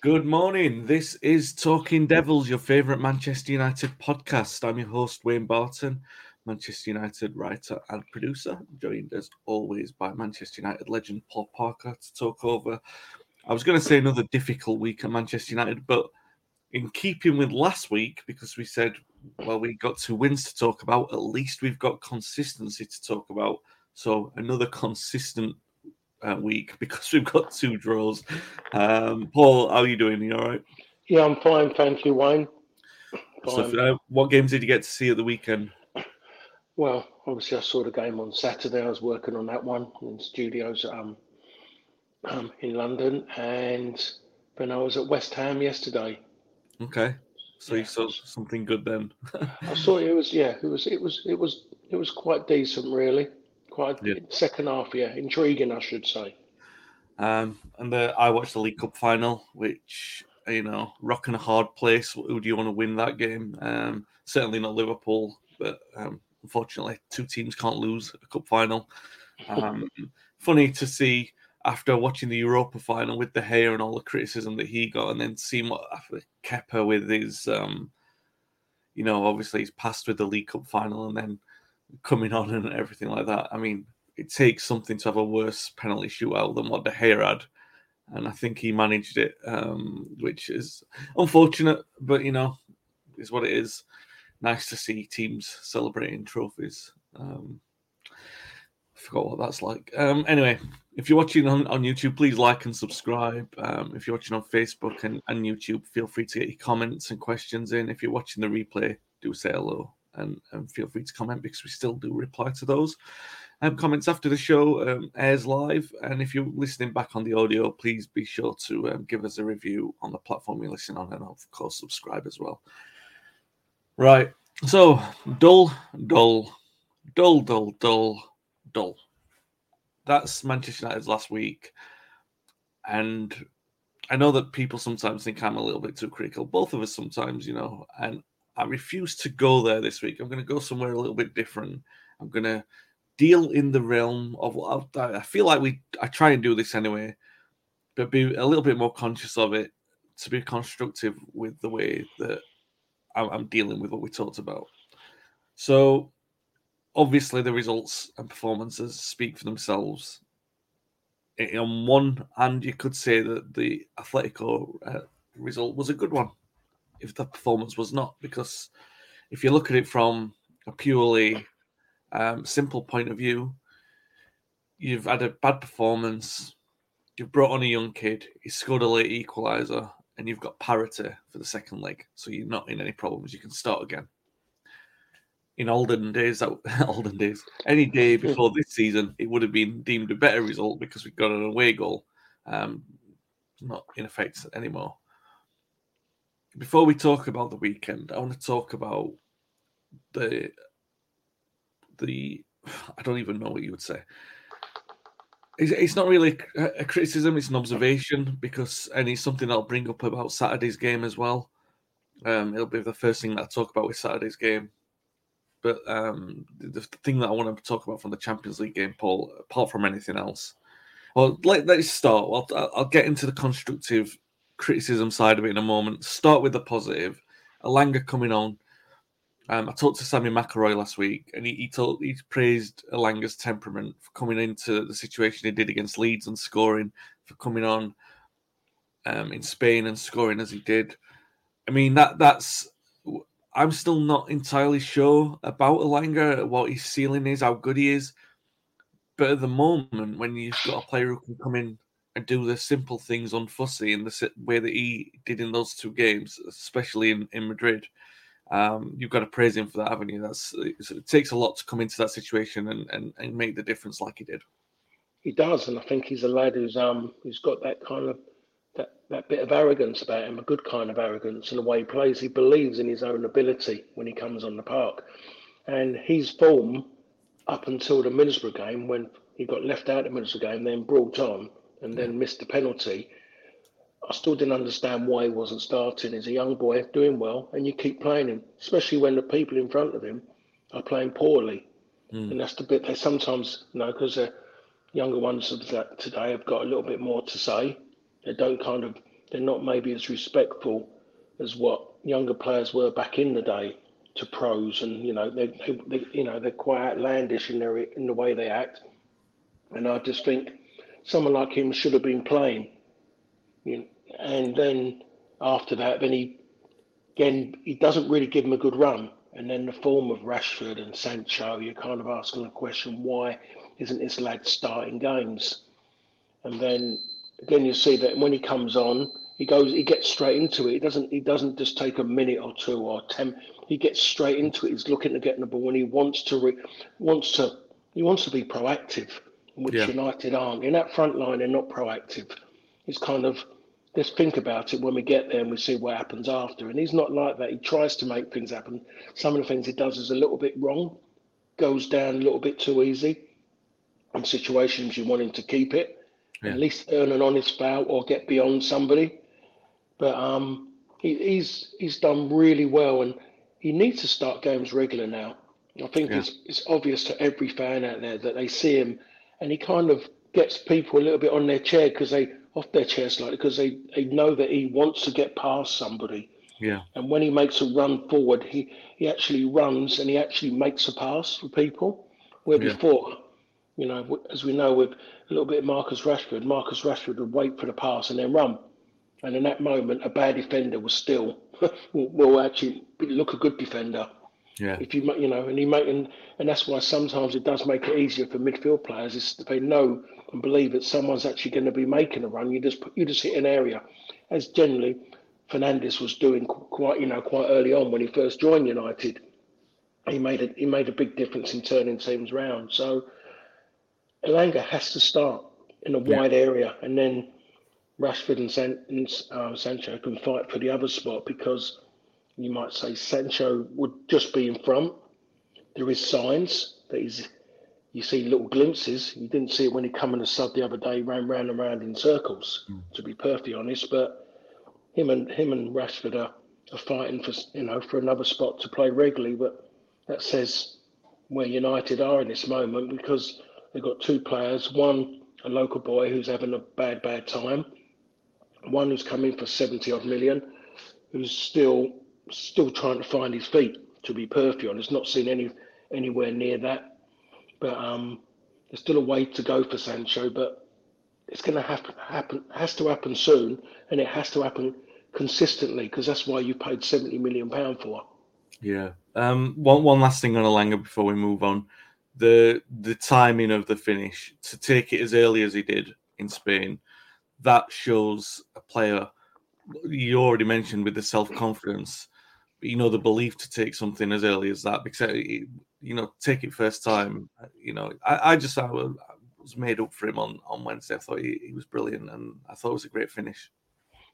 Good morning. This is Talk of the Devils, your favourite Manchester United podcast. I'm your host, Wayne Barton, Manchester United writer and producer, joined as always by Manchester United legend Paul Parker to talk over. I was going to say another difficult week at Manchester United, but in keeping with last week, because we said, well, we got two wins to talk about, at least we've got consistency to talk about. So another consistent uh, week because we've got two draws. Um, Paul, how are you doing? You all right? Yeah, I'm fine. Thank you, Wayne. So, uh, what games did you get to see at the weekend? Well, obviously, I saw the game on Saturday. I was working on that one in studios um, um, in London, and then I was at West Ham yesterday. Okay, so Yeah. you saw something good then. I saw it was yeah, it was it was it was it was quite decent, really. Quite Yeah. second half, yeah, intriguing, I should say. um, and the, I watched the League Cup final, which you know, rocking a hard place. Who do you want to win that game? Um, certainly not Liverpool, but um, unfortunately, two teams can't lose a cup final. Um, funny to see after watching the Europa final with De Gea and all the criticism that he got, and then seeing what after Kepa with his, um, you know, obviously he's passed with the League Cup final, and then coming on and everything like that. I mean, it takes something to have a worse penalty shootout than what De Gea had, and I think he managed it, um, which is unfortunate, but you know, is what it is. Nice to see teams celebrating trophies. Um, I forgot what that's like. Um, anyway, if you're watching on, on YouTube, please like and subscribe. Um, if you're watching on Facebook and, and YouTube, feel free to get your comments and questions in. If you're watching the replay, do say hello and, and feel free to comment because we still do reply to those. Um, comments after the show um, airs live. And if you're listening back on the audio, please be sure to um, give us a review on the platform you're listening on and, of course, subscribe as well. Right. So, dull, dull, dull, dull, dull, dull. That's Manchester United's last week. And I know that people sometimes think I'm a little bit too critical. Both of us sometimes, you know, and I refuse to go there this week. I'm going to go somewhere a little bit different. I'm going to deal in the realm of what I, feel like we. I try and do this anyway, but be a little bit more conscious of it to be constructive with the way that I'm, I'm dealing with what we talked about. So, obviously, the results and performances speak for themselves. On one hand, you could say that the Atletico uh, result was a good one if the performance was not, because if you look at it from a purely um, simple point of view, you've had a bad performance, you've brought on a young kid, he scored a late equaliser, and you've got parity for the second leg, so you're not in any problems. You can start again. In olden days, that olden days, any day before this season, it would have been deemed a better result because we got an away goal. Um, not in effect anymore before we talk about the weekend, I want to talk about the the I don't even know what you would say. It's, it's not really a criticism; it's an observation because, and it's something I'll bring up about Saturday's game as well. Um, it'll be the first thing that I talk about with Saturday's game. But um, the, the thing that I want to talk about from the Champions League game, Paul, apart from anything else, well, let, let's start. I'll, I'll get into the constructive criticism side of it in a moment. Start with the positive. Elanga coming on. Um, I talked to Sammy McIlroy last week, and he he, told, he praised Elanga's temperament for coming into the situation he did against Leeds and scoring, for coming on um, in Spain and scoring as he did. I mean that that's. I'm still not entirely sure about Elanga, what his ceiling is, how good he is. But at the moment, when you've got a player who can come in and do the simple things unfussy in the way that he did in those two games, especially in, in Madrid, um, you've got to praise him for that, haven't you? That's it takes a lot to come into that situation and, and, and make the difference like he did. He does, and I think he's a lad who's um who's got that kind of that, that bit of arrogance about him, a good kind of arrogance, and the way he plays. He believes in his own ability when he comes on the park, and his form up until the Middlesbrough game when he got left out of the Middlesbrough game, then brought on and then missed the penalty. I still didn't understand why he wasn't starting. He's a young boy doing well, and you keep playing him, especially when the people in front of him are playing poorly. Mm. And that's the bit they sometimes, you know, because the younger ones of that today have got a little bit more to say. They don't kind of, they're not maybe as respectful as what younger players were back in the day to pros, and you know they, they, they, you know they're quite outlandish in their in the way they act, and I just think someone like him should have been playing. You know, and then after that, then he again he doesn't really give him a good run, and then the form of Rashford and Sancho, you're kind of asking the question why isn't this lad starting games? And then again you see that when he comes on, he goes he gets straight into it. He doesn't he doesn't just take a minute or two or ten he gets straight into it. He's looking to get the ball and he wants to re, wants to he wants to be proactive, which yeah. United aren't. In that front line, they're not proactive. It's kind of let's think about it when we get there and we see what happens after. And he's not like that. He tries to make things happen. Some of the things he does is a little bit wrong, goes down a little bit too easy. In situations you want him to keep it, yeah. at least earn an honest foul or get beyond somebody. But um, he, he's he's done really well and he needs to start games regular now. I think yeah. it's, it's obvious to every fan out there that they see him and he kind of gets people a little bit on their chair because they off their chair slightly because they, they know that he wants to get past somebody. Yeah. And when he makes a run forward, he, he actually runs and he actually makes a pass for people. Where yeah. before, you know, as we know with a little bit of Marcus Rashford, Marcus Rashford would wait for the pass and then run. And in that moment, a bad defender will still will, will actually look a good defender. Yeah. If you you know, and he make and, and that's why sometimes it does make it easier for midfield players is they know and believe that someone's actually going to be making a run. You just put, you just hit an area, as generally Fernandes was doing quite you know quite early on when he first joined United. He made a he made a big difference in turning teams round. So Elanga has to start in a wide area, and then Rashford and, San, and uh, Sancho can fight for the other spot because you might say Sancho would just be in front. There is signs that he's. You see little glimpses. You didn't see it when he come in the sub the other day, ran round and round in circles. Mm. To be perfectly honest, but him and him and Rashford are, are fighting for you know for another spot to play regularly. But that says where United are in this moment because they've got two players. One, a local boy who's having a bad bad time, one who's come in for 70 odd million, who's still still trying to find his feet, to be perfectly honest, not seen any anywhere near that. But um, there's still a way to go for Sancho, but it's going to happen, happen, has to happen soon, and it has to happen consistently because that's why you paid 70 million pound for. Yeah. Um, one one last thing on Elanga before we move on, the the timing of the finish to take it as early as he did in Spain that shows a player you already mentioned with the self confidence, you know, the belief to take something as early as that because, you know, take it first time. You know, I, I just I was, made up for him on, on Wednesday. I thought he, he was brilliant and I thought it was a great finish.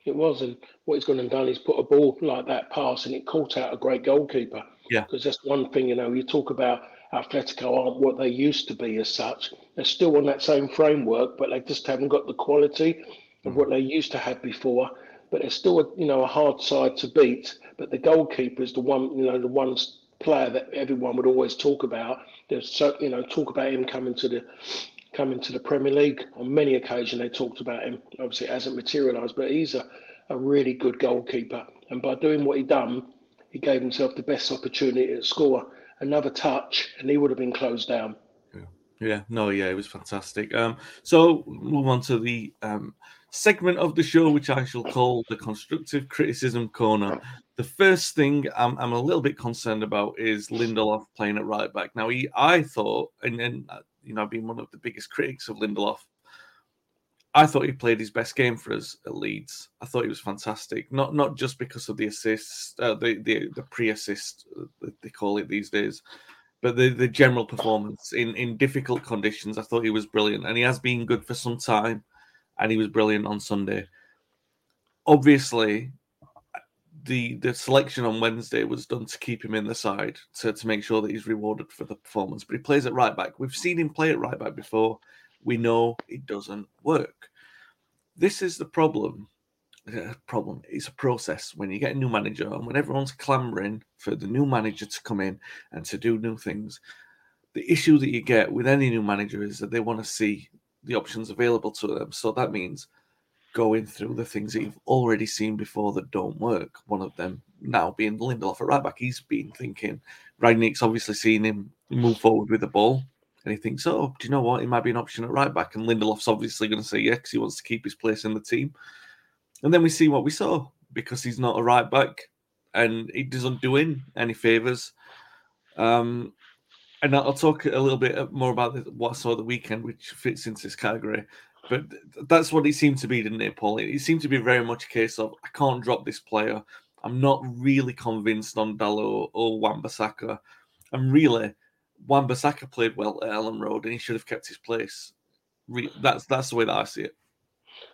It was, and what he's gone and done is put a ball like that pass and it caught out a great goalkeeper. Yeah. Because that's one thing, you know, you talk about Atletico aren't what they used to be as such. They're still on that same framework, but they just haven't got the quality of mm. what they used to have before. But they're still, a, you know, a hard side to beat. But the goalkeeper is the one, you know, the one player that everyone would always talk about. There's so, you know, talk about him coming to the coming to the Premier League on many occasions. They talked about him. Obviously, it hasn't materialised, but he's a, a really good goalkeeper. And by doing what he done, he gave himself the best opportunity to score another touch, and he would have been closed down. Yeah, no, yeah, it was fantastic. Um, so move on to the um, segment of the show, which I shall call the constructive criticism corner. The first thing I'm, I'm a little bit concerned about is Lindelof playing at right back. Now, he, I thought, and then uh, you know, I've been one of the biggest critics of Lindelof. I thought he played his best game for us at Leeds. I thought he was fantastic. Not not just because of the assists, uh, the the the pre-assist uh, they call it these days, but the, the general performance in, in difficult conditions, I thought he was brilliant. And he has been good for some time, and he was brilliant on Sunday. Obviously, the the selection on Wednesday was done to keep him in the side to, to make sure that he's rewarded for the performance. But he plays at right back. We've seen him play at right back before. We know it doesn't work. This is the problem uh, problem. It's a process when you get a new manager and when everyone's clamoring for the new manager to come in and to do new things. The issue that you get with any new manager is that they want to see the options available to them. So that means going through the things that you've already seen before that don't work. One of them now being Lindelof at right back. He's been thinking, Rangnick's obviously seen him move forward with the ball. And he thinks, oh, do you know what? He might be an option at right back. And Lindelof's obviously going to say yes because he wants to keep his place in the team. And then we see what we saw because he's not a right back and he doesn't do in any favours. Um, and I'll talk a little bit uh, more about what I saw the weekend, which fits into this category. But that's what it seemed to be, didn't it, Paul? It seemed to be very much a case of I can't drop this player. I'm not really convinced on Dalot or Wan-Bissaka. And really, Wan-Bissaka played well at Elland Road and he should have kept his place. That's that's the way that I see it.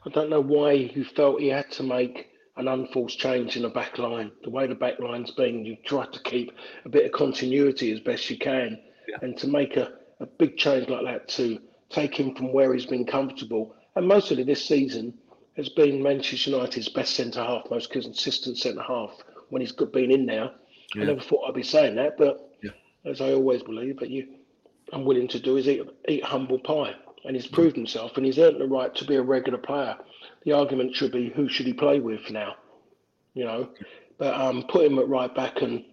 I don't know why he felt he had to make an unforced change in the back line. The way the back line's been, you try to keep a bit of continuity as best you can. Yeah. And to make a, a big change like that to take him from where he's been comfortable, and mostly this season has been Manchester United's best centre half, most consistent centre half when he's been in there. Yeah. I never thought I'd be saying that, but yeah. as I always believe, but you, I'm willing to do is eat, eat humble pie and he's proved himself and he's earned the right to be a regular player. The argument should be who should he play with now, you know? But um, put him at right back and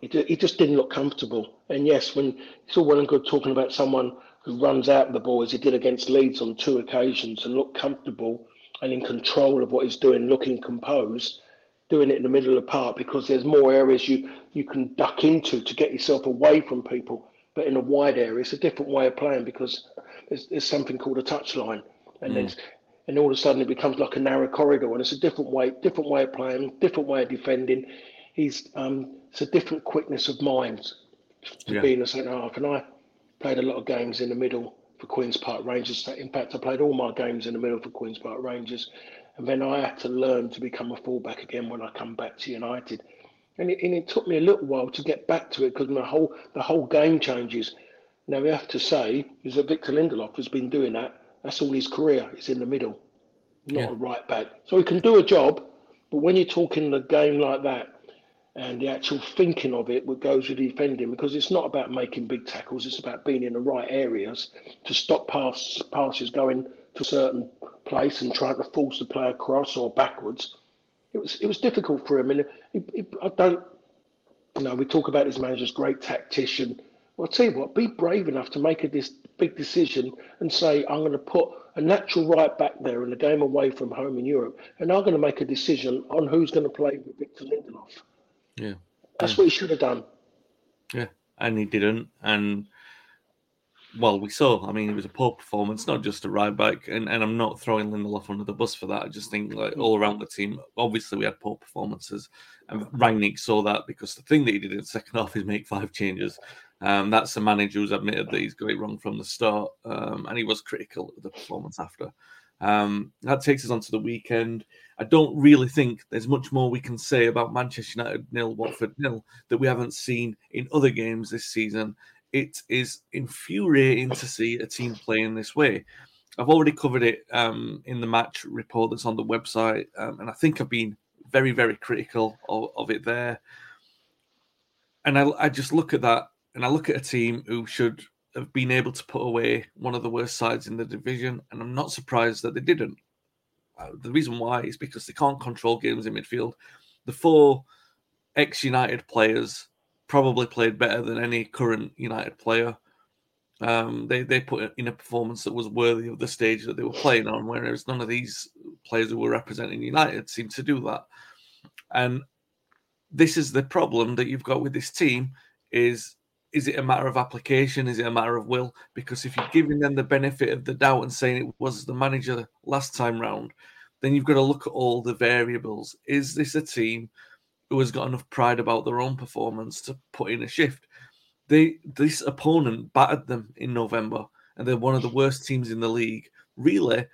he, he just didn't look comfortable. And yes, when it's all well and good talking about someone who runs out the ball as he did against Leeds on two occasions and looked comfortable and in control of what he's doing, looking composed, doing it in the middle of the park because there's more areas you, you can duck into to get yourself away from people. But in a wide area, it's a different way of playing because there's, there's something called a touchline, and mm. and all of a sudden it becomes like a narrow corridor, and it's a different way, different way of playing, different way of defending. He's um, it's a different quickness of mind to yeah. be in the centre half, and I played a lot of games in the middle for Queens Park Rangers. In fact, I played all my games in the middle for Queens Park Rangers, and then I had to learn to become a fullback again when I come back to United. And it, and it took me a little while to get back to it because the whole the whole game changes. Now we have to say is that Victor Lindelof has been doing that. That's all his career. It's in the middle, not yeah. a right back. So he can do a job, but when you're talking the game like that, and the actual thinking of it, goes with defending, because it's not about making big tackles. It's about being in the right areas to stop pass, passes going to a certain place and trying to force the player across or backwards. It was it was difficult for him, and it, it, I don't. You know, we talk about his manager's great tactician well, I'll tell you what, be brave enough to make a this big decision and say, I'm going to put a natural right back there in the game away from home in Europe, and I'm going to make a decision on who's going to play with Victor Lindelof. Yeah. That's yeah. what he should have done. Yeah, and he didn't. And well, we saw. I mean, it was a poor performance, not just a ride back, and, and I'm not throwing Lindelof under the bus for that. I just think like all around the team, obviously we had poor performances, and Rangnick saw that because the thing that he did in the second half is make five changes, um, that's the manager who's admitted that he's got it wrong from the start, um, and he was critical of the performance after. Um, that takes us on to the weekend. I don't really think there's much more we can say about Manchester United nil, Watford nil that we haven't seen in other games this season. It is infuriating to see a team playing this way. I've already covered it um, in the match report that's on the website, um, and I think I've been very, very critical of, of it there. And I, I just look at that and I look at a team who should have been able to put away one of the worst sides in the division, and I'm not surprised that they didn't. Uh, the reason why is because they can't control games in midfield. The four ex United players probably played better than any current United player. Um, they they put in a performance that was worthy of the stage that they were playing on, whereas none of these players who were representing United seemed to do that. And this is the problem that you've got with this team: is is it a matter of application? Is it a matter of will? Because if you're giving them the benefit of the doubt and saying it was the manager last time round, then you've got to look at all the variables. Is this a team who has got enough pride about their own performance to put in a shift? They this opponent battered them in November, and they're one of the worst teams in the league. Really,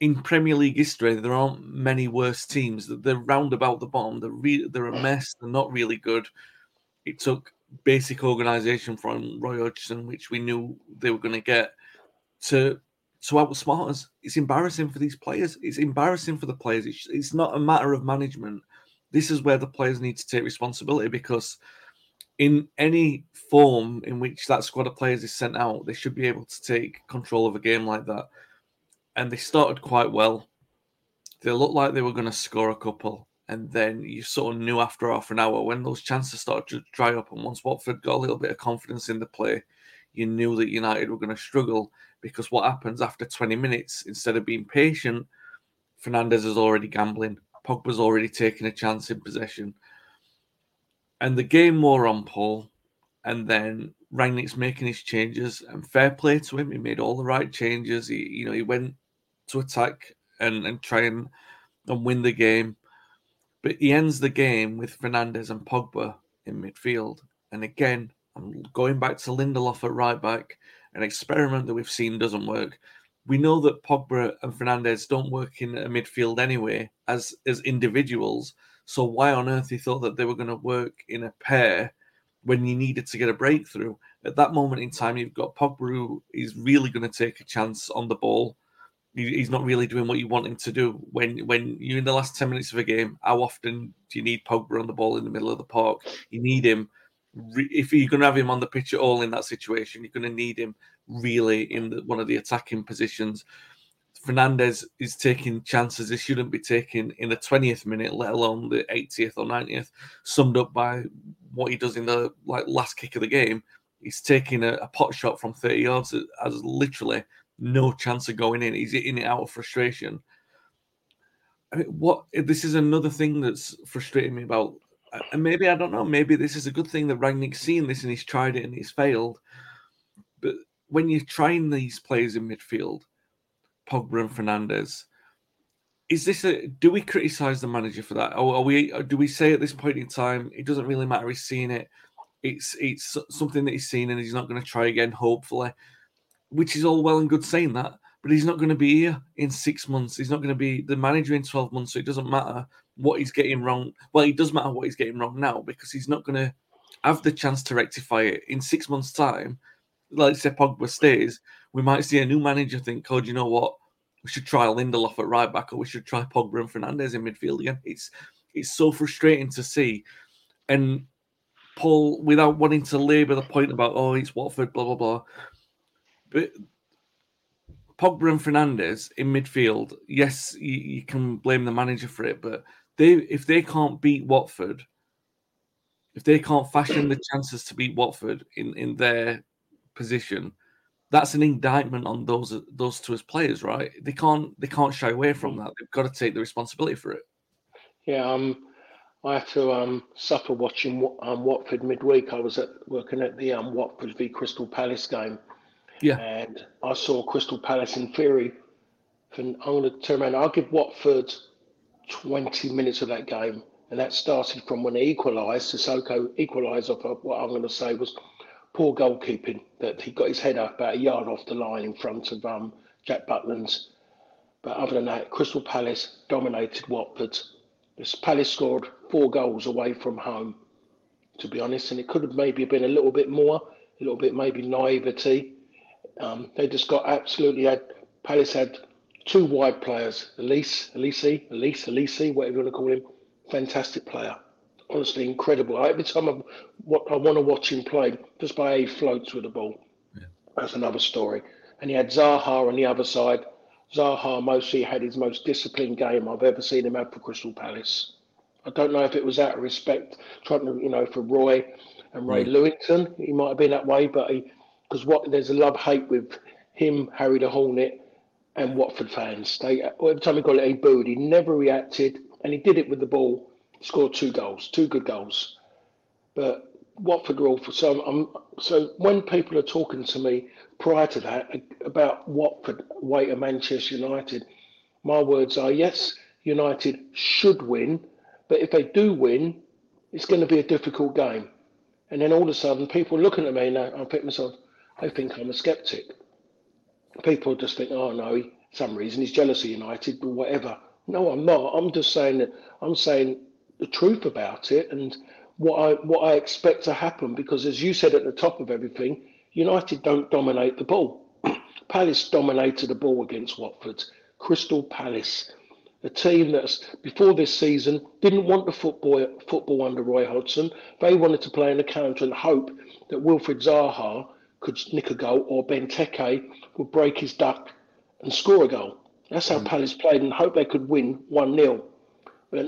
in Premier League history, there aren't many worse teams. They're round about the bottom. They're re- they're a mess. They're not really good. It took basic organisation from Roy Hodgson, which we knew they were going to get, to to outsmart us. It's embarrassing for these players. It's embarrassing for the players. It's, it's not a matter of management. This is where the players need to take responsibility because in any form in which that squad of players is sent out, they should be able to take control of a game like that. And they started quite well. They looked like they were going to score a couple and then you sort of knew after half an hour when those chances started to dry up, and once Watford got a little bit of confidence in the play, you knew that United were going to struggle because what happens after 20 minutes, instead of being patient, Fernandes is already gambling. Pogba's already taking a chance in possession. And the game more on Paul, and then Rangnick's making his changes, and fair play to him. He made all the right changes. He, you know, he went to attack and, and try and, and win the game but he ends the game with Fernandes and Pogba in midfield. And again, I'm going back to Lindelof at right back, an experiment that we've seen doesn't work. We know that Pogba and Fernandes don't work in a midfield anyway as as individuals. So why on earth he thought that they were going to work in a pair when you needed to get a breakthrough? At that moment in time, you've got Pogba who is really going to take a chance on the ball he's not really doing what you want him to do. When when you're in the last ten minutes of a game, how often do you need Pogba on the ball in the middle of the park? You need him if you're going to have him on the pitch at all in that situation. You're going to need him really in the, one of the attacking positions. Fernandes is taking chances he shouldn't be taking in the 20th minute, let alone the 80th or 90th. Summed up by what he does in the like last kick of the game. He's taking a, a pot shot from 30 yards as literally no chance of going in. He's hitting it out of frustration. I mean, what this is another thing that's frustrating me about, and maybe I don't know. Maybe this is a good thing that Rangnick's seen this and he's tried it and he's failed. But when you're trying these players in midfield, Pogba and Fernandes, is this a? Do we criticise the manager for that, or are we? Do we say at this point in time it doesn't really matter? He's seen it. It's it's something that he's seen and he's not going to try again. Hopefully, which is all well and good saying that, but he's not going to be here in six months. He's not going to be the manager in 12 months. So it doesn't matter what he's getting wrong. Well, it does matter what he's getting wrong now because he's not going to have the chance to rectify it in six months' time. Like say Pogba stays, we might see a new manager think, oh, do you know what? We should try Lindelof at right back or we should try Pogba and Fernandes in midfield again. It's it's so frustrating to see. And Paul, without wanting to labour the point about, oh, it's Watford, blah, blah, blah, but Pogba and Fernandes in midfield, yes, you, you, can blame the manager for it, but they if they can't beat Watford, if they can't fashion the chances to beat Watford in, in their position, that's an indictment on those those two as players, right? They can't they can't shy away from that. They've got to take the responsibility for it. Yeah, um, I had to um, suffer watching um, Watford midweek. I was at working at the um, Watford v Crystal Palace game yeah. And I saw Crystal Palace in theory. And I'm going to turn around. I'll give Watford 20 minutes of that game. And that started from when they equalised. Sissoko equalised off of what I'm going to say was poor goalkeeping. That he got his head up about a yard off the line in front of um, Jack Butland's. But other than that, Crystal Palace dominated Watford. This Palace scored four goals away from home, to be honest, and it could have maybe been a little bit more, a little bit maybe naivety. Um, they just got absolutely had Palace had two wide players, Elise, Elise, Elise, Elise, whatever you want to call him. Fantastic player. Honestly, incredible. Every time I, what, I want to watch him play, just by how he floats with the ball. Yeah. That's another story. And he had Zaha on the other side, Zaha mostly had his most disciplined game I've ever seen him have for Crystal Palace. I don't know if it was out of respect, trying to, you know, for Roy and Ray Lewington. He might have been that way, but he, because what there's a love hate with him, Harry the Hornet, and Watford fans. They every time he got it, he booed. He never reacted, and he did it with the ball. Scored two goals, two good goals. But Watford are awful. So I'm, so when people are talking to me prior to that about Watford way to Manchester United, my words are yes, United should win, but if they do win, it's going to be a difficult game. And then all of a sudden, people looking at me now, I think myself, they think I'm a skeptic. People just think, oh no, some reason he's jealous of United or whatever. No, I'm not. I'm just saying that I'm saying the truth about it and what I what I expect to happen because as you said at the top of everything, United don't dominate the ball. Palace dominated the ball against Watford. Crystal Palace, a team that's before this season didn't want the football football under Roy Hodgson. They wanted to play in the counter and hope that Wilfried Zaha could nick a goal or Benteke would break his duck and score a goal. That's how mm. Palace played and hope they could win 1 0. But,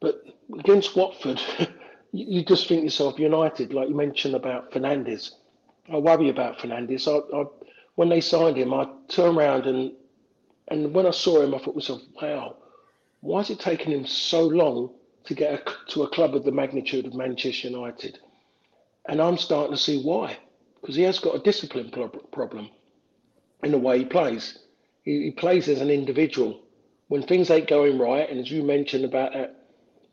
but against Watford, you just think yourself United, like you mentioned about Fernandes. I worry about Fernandes. I, I, when they signed him, I turned around and and when I saw him, I thought to myself, wow, why is it taking him so long to get a, to a club of the magnitude of Manchester United? And I'm starting to see why, because he has got a discipline problem in the way he plays. He, he plays as an individual. When things ain't going right, and as you mentioned about that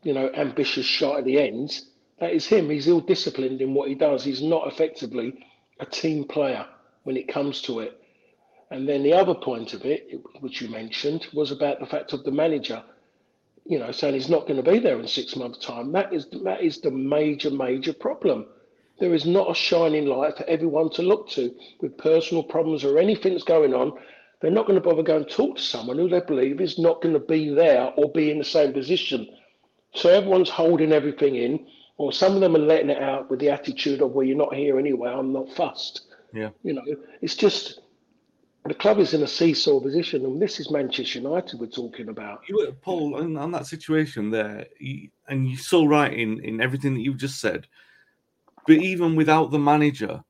you know, ambitious shot at the ends. That is him. He's ill disciplined in what he does. He's not effectively a team player when it comes to it. And then the other point of it, which you mentioned, was about the fact of the manager, you know, saying he's not going to be there in six months' time. That is that is the major, major problem. There is not a shining light for everyone to look to with personal problems or anything that's going on. They're not going to bother going to talk to someone who they believe is not going to be there or be in the same position so everyone's holding everything in, or some of them are letting it out with the attitude of, well, you're not here anyway, I'm not fussed. Yeah. You know, it's just the club is in a seesaw position, and this is Manchester United we're talking about. You were, Paul, on, on that situation there, you, and you're so right in, in everything that you've just said. But even without the manager,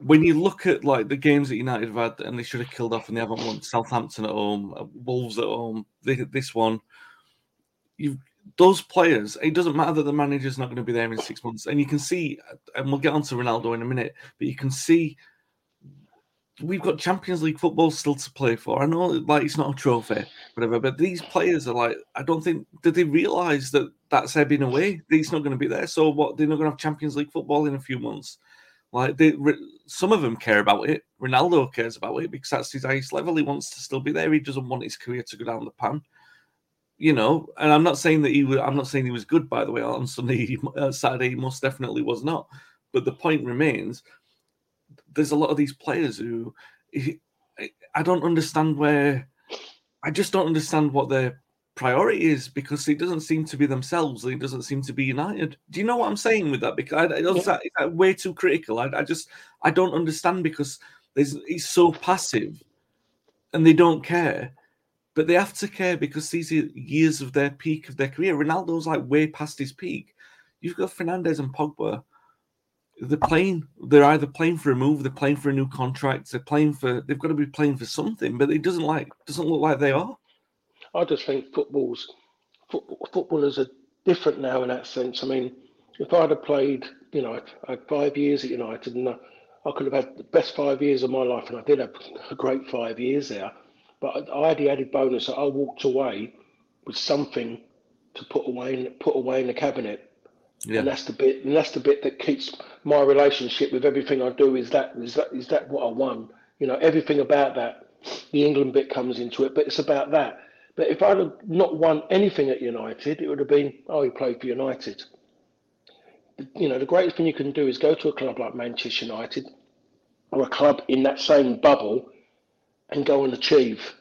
when you look at like the games that United have had and they should have killed off and they haven't won Southampton at home, uh, Wolves at home, this one, you've those players, it doesn't matter that the manager's not going to be there in six months. And you can see, uh, and we'll get on to Ronaldo in a minute, but you can see we've got Champions League football still to play for. I know, like, it's not a trophy, whatever, but these players are like, I don't think, did they realize that that's ebbing away? He's not going to be there. So, what, they're not going to have Champions League football in a few months. Like, they, some of them care about it. Ronaldo cares about it because that's his highest level. He wants to still be there. He doesn't want his career to go down the pan you know, and I'm not saying that he was. I'm not saying he was good. By the way, on Sunday, uh, Saturday, he most definitely was not. But the point remains: there's a lot of these players who I don't understand where. I just don't understand what their priority is because it doesn't seem to be themselves. It doesn't seem to be united. Do you know what I'm saying with that? Because I, that, is that way too critical? I, I just I don't understand because there's he's so passive, and they don't care but they have to care because these are years of their peak of their career. Ronaldo's like way past his peak. You've got Fernandes and Pogba. They're playing. They're either playing for a move, they're playing for a new contract, they're playing for. They've got to be playing for something, but it doesn't like doesn't look like they are. I just think football's football, footballers are different now in that sense. I mean, if I'd have played, you know, I had five years at United, and I, I could have had the best five years of my life, and I did have a great five years there. But I had the added bonus that I walked away with something to put away in, put away in the cabinet. Yeah. And that's the bit and that's the bit that keeps my relationship with everything I do is that is that is that what I won. You know, everything about that. The England bit comes into it, but it's about that. But if I'd have not won anything at United, it would have been, oh, he played for United. You know, the greatest thing you can do is go to a club like Manchester United or a club in that same bubble and go and achieve.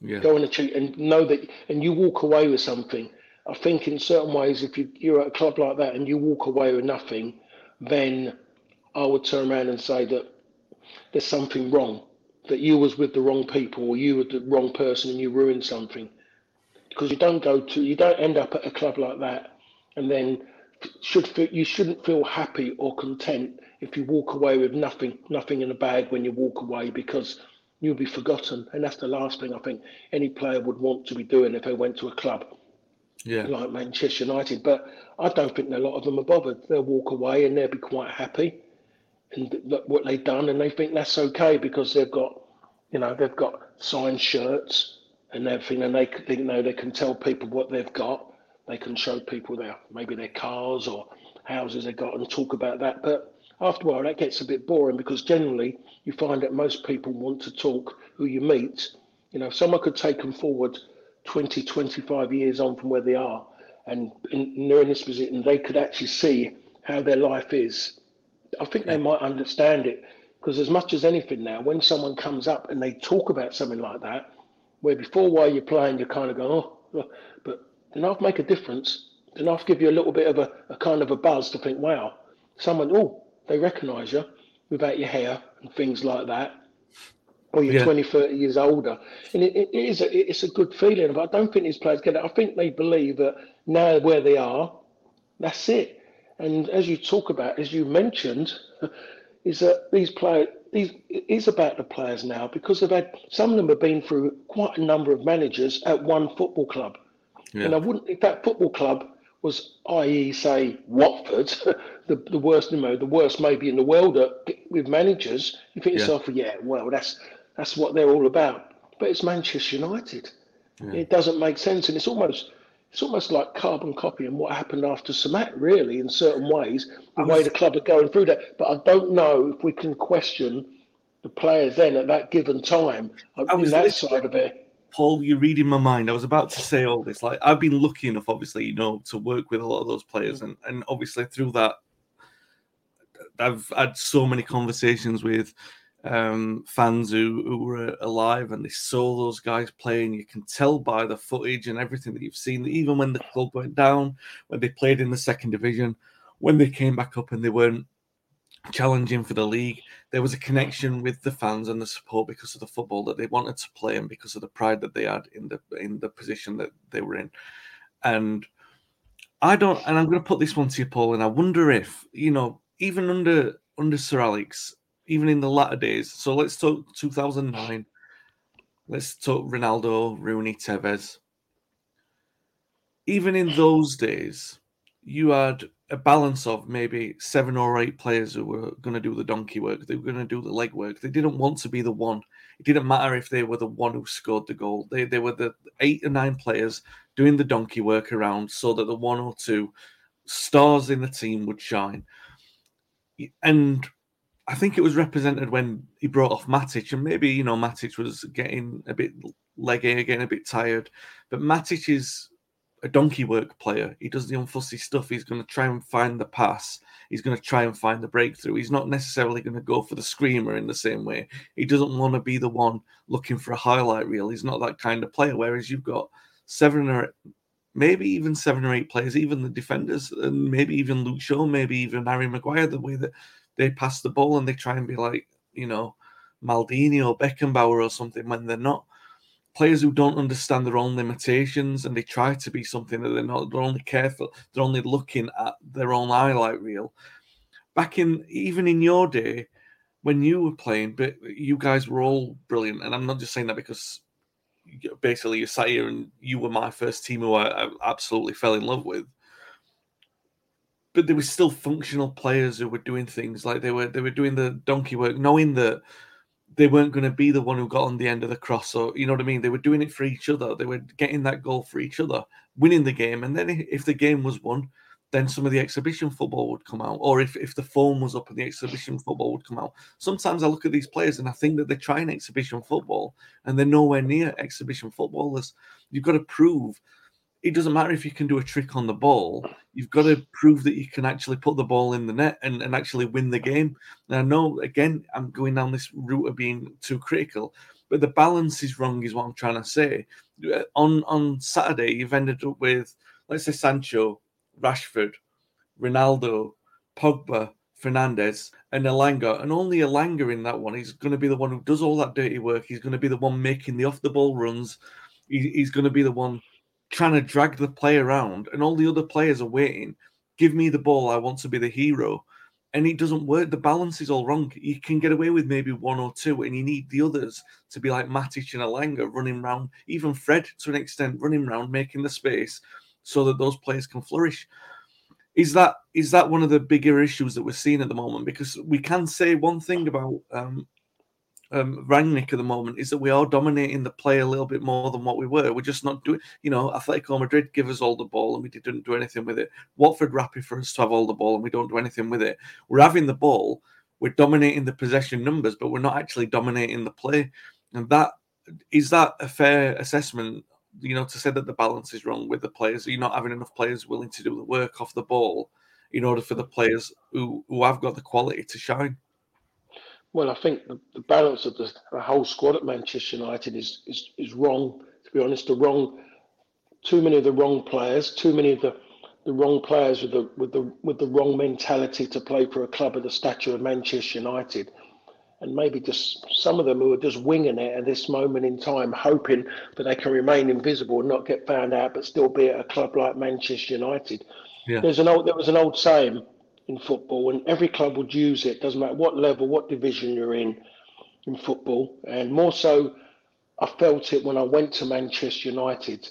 Yeah. Go and achieve and know that, and you walk away with something. I think in certain ways, if you, you're at a club like that and you walk away with nothing, then I would turn around and say that there's something wrong. That you was with the wrong people or you were the wrong person and you ruined something. Because you don't go to, you don't end up at a club like that and then should feel, you shouldn't feel happy or content if you walk away with nothing, nothing in a bag when you walk away because you'll be forgotten. And that's the last thing I think any player would want to be doing if they went to a club Yeah. like Manchester United. But I don't think a lot of them are bothered. They'll walk away and they'll be quite happy and look what they've done, and they think that's okay because they've got, you know, they've got signed shirts and everything, and they, they know they can tell people what they've got. They can show people their maybe their cars or houses they've got and talk about that. But after a while, that gets a bit boring because generally you find that most people want to talk who you meet. You know, if someone could take them forward 20, 25 years on from where they are, and in, and they're in this position, they could actually see how their life is. I think they might understand it because, as much as anything now, when someone comes up and they talk about something like that, where before while you're playing, you kind of go, oh, oh," but enough make a difference, enough give you a little bit of a, a kind of a buzz to think, wow, someone, oh, they recognise you without your hair and things like that or you're Yeah. 20, 30 years older. And it, it is a, it's a good feeling. But I don't think these players get it. I think they believe that now where they are, that's it. And as you talk about, as you mentioned, is that these players, these is about the players now because they've had some of them have been through quite a number of managers at one football club. And I wouldn't if that football club was, i.e., say Watford, the, the worst, you know, the worst maybe in the world at, with managers. You think Yeah. yourself, yeah, well, that's that's what they're all about. But it's Manchester United. It doesn't make sense, and it's almost it's almost like carbon copying what happened after Sir Matt, really, in certain ways, the way the club are going through that. But I don't know if we can question the players then at that given time. I was that side of it. Paul, you're reading my mind. I was about to say all this. Like I've been lucky enough, obviously, you know, to work with a lot of those players, and and obviously through that, I've had so many conversations with um, fans who who were alive and they saw those guys playing. You can tell by the footage and everything that you've seen. that Even when the club went down, when they played in the second division, when they came back up and they weren't challenging for the league. There was a connection with the fans and the support because of the football that they wanted to play and because of the pride that they had in the in the position that they were in. And I don't and I'm gonna put this one to you, Paul, and I wonder if, you know, even under under Sir Alex, even in the latter days, so let's talk 2009, let's talk Ronaldo, Rooney, Tevez. Even in those days, you had a balance of maybe seven or eight players who were going to do the donkey work. They were going to do the leg work. They didn't want to be the one. It didn't matter if they were the one who scored the goal. They they were the eight or nine players doing the donkey work around so that the one or two stars in the team would shine. And I think it was represented when he brought off Matic, and maybe you know Matic was getting a bit leggy, again, a bit tired. But Matic is a donkey work player. He does the unfussy stuff. He's going to try and find the pass. He's going to try and find the breakthrough. He's not necessarily going to go for the screamer in the same way. He doesn't want to be the one looking for a highlight reel. He's not that kind of player. Whereas you've got seven or maybe even seven or eight players, even the defenders, and maybe even Luke Shaw, maybe even Harry Maguire, the way that they pass the ball and they try and be like, you know, Maldini or Beckenbauer or something when they're not players who don't understand their own limitations and they try to be something that they're not. They're only careful. They're only looking at their own highlight reel. Back in even in your day, when you were playing, but you guys were all brilliant. And I'm not just saying that because basically you sat here and you were my first team who I, I absolutely fell in love with. But there were still functional players who were doing things like they were they were doing the donkey work, knowing that they weren't going to be the one who got on the end of the cross or you know what i mean? They were doing it for each other they were getting that goal for each other winning the game and then if the game was won then some of the exhibition football would come out or if, if the form was up and the exhibition football would come out. Sometimes i look at these players and i think that they're trying exhibition football and they're nowhere near exhibition footballers. You've got to prove it doesn't matter if you can do a trick on the ball. You've got to prove that you can actually put the ball in the net and, and actually win the game. And I know, again, I'm going down this route of being too critical, but the balance is wrong, is what I'm trying to say. Uh, On on Saturday, you've ended up with, let's say, Sancho, Rashford, Ronaldo, Pogba, Fernandes, and Elanga, and only Elanga in that one. He's going to be the one who does all that dirty work. He's going to be the one making the off the ball runs. He, he's going to be the one trying to drag the play around, and all the other players are waiting. Give me the ball. I want to be the hero. And it doesn't work. The balance is all wrong. You can get away with maybe one or two, and you need the others to be like Matic and Elanga running around, even Fred to an extent, running around, making the space so that those players can flourish. Is that is that one of the bigger issues that we're seeing at the moment? Because we can say one thing about um, um, Rangnick at the moment is that we are dominating the play a little bit more than what we were. We're just not doing, you know, Atletico Madrid give us all the ball and we didn't do anything with it. Watford happy for us to have all the ball and we don't do anything with it. We're having the ball, we're dominating the possession numbers, but we're not actually dominating the play. And that is that a fair assessment you know, to say that the balance is wrong with the players. You're not having enough players willing to do the work off the ball in order for the players who, who have got the quality to shine. Well, I think the, the balance of the, the, whole squad at Manchester United is, is is wrong. To be honest, the wrong, too many of the wrong players, too many of the, the wrong players with the with the with the wrong mentality to play for a club of the stature of Manchester United and maybe just some of them who are just winging it at this moment in time, hoping that they can remain invisible and not get found out, but still be at a club like Manchester United. Yeah. There's an old there was an old saying in football, and every club would use it. Doesn't matter what level, what division you're in in football, and more so, I felt it when I went to Manchester United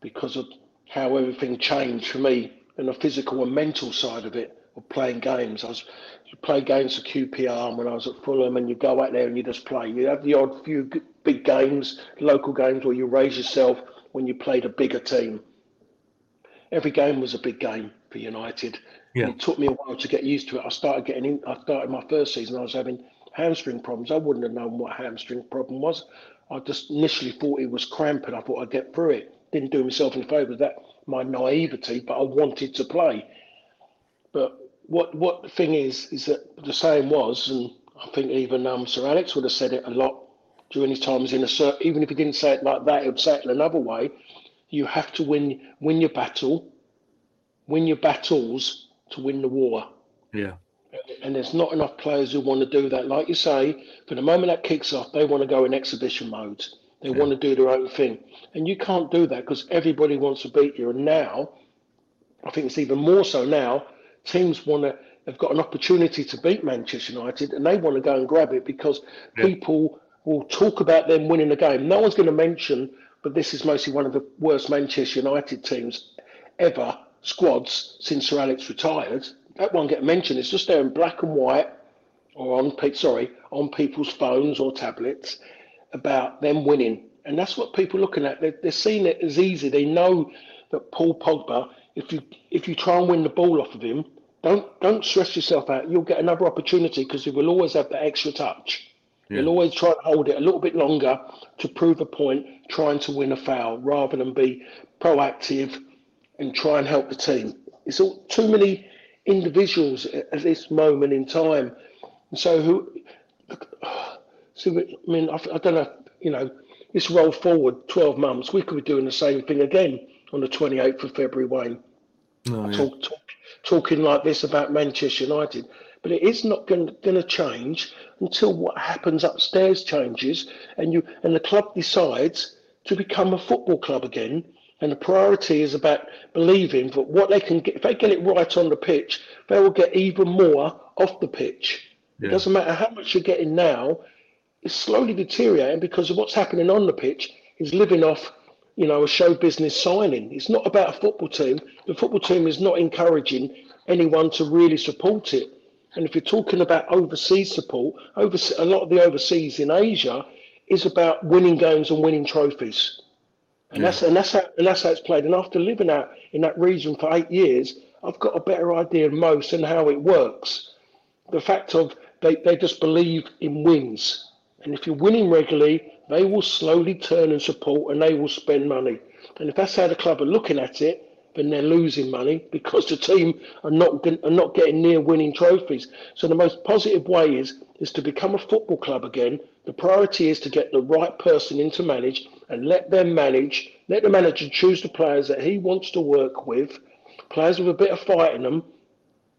because of how everything changed for me and the physical and mental side of it of playing games. I was you play games for QPR when I was at Fulham, and you go out there and you just play. You have the odd few big games, local games, where you raise yourself when you played a bigger team. Every game was a big game for United. Yeah. It took me a while to get used to it. I started getting in, I started my first season. I was having hamstring problems. I wouldn't have known what hamstring problem was. I just initially thought it was cramping. I thought I'd get through it. Didn't do myself any favour. That my naivety, but I wanted to play. But what what the thing is is that the saying was, and I think even um, Sir Alex would have said it a lot during his times in a certain, even if he didn't say it like that, he would say it another way. You have to win win your battle, win your battles to win the war. Yeah. And there's not enough players who want to do that. Like you say, for the moment that kicks off, they want to go in exhibition mode. They yeah. want to do their own thing. And you can't do that because everybody wants to beat you. And now, I think it's even more so now, teams want to have got an opportunity to beat Manchester United and they want to go and grab it because yeah. people will talk about them winning the game. No one's going to mention, but this is mostly one of the worst Manchester United teams ever, squads since Sir Alex retired. That won't get mentioned. It's just there in black and white or on sorry on people's phones or tablets about them winning, and that's what people are looking at. They're, they're seeing it as easy. They know that Paul Pogba, if you if you try and win the ball off of him, don't don't stress yourself out. You'll get another opportunity because he will always have that extra touch. Yeah. He'll always try to hold it a little bit longer to prove a point, trying to win a foul rather than be proactive and try and help the team. It's all too many individuals at this moment in time. And so who? So I mean, I, I don't know. You know, this roll forward 12 months, we could be doing the same thing again on the 28th of February, Wayne. Oh, yeah. talk, talk, talking like this about Manchester United, but it is not going to change until what happens upstairs changes, and you and the club decides to become a football club again. And the priority is about believing that what they can get, if they get it right on the pitch, they will get even more off the pitch. Yeah. It doesn't matter how much you're getting now; it's slowly deteriorating because of what's happening on the pitch. Is living off you know, a show business signing. It's not about a football team. The football team is not encouraging anyone to really support it. And if you're talking about overseas support, over, a lot of the overseas in Asia is about winning games and winning trophies. And that's and that's how and that's how it's played. And after living out in that region for eight years, I've got a better idea than most and how it works. The fact of they, they just believe in wins. And if you're winning regularly, they will slowly turn and support and they will spend money. And if that's how the club are looking at it, then they're losing money because the team are not are not getting near winning trophies. So the most positive way is is to become a football club again. The priority is to get the right person in to manage and let them manage. Let the manager choose the players that he wants to work with, players with a bit of fight in them,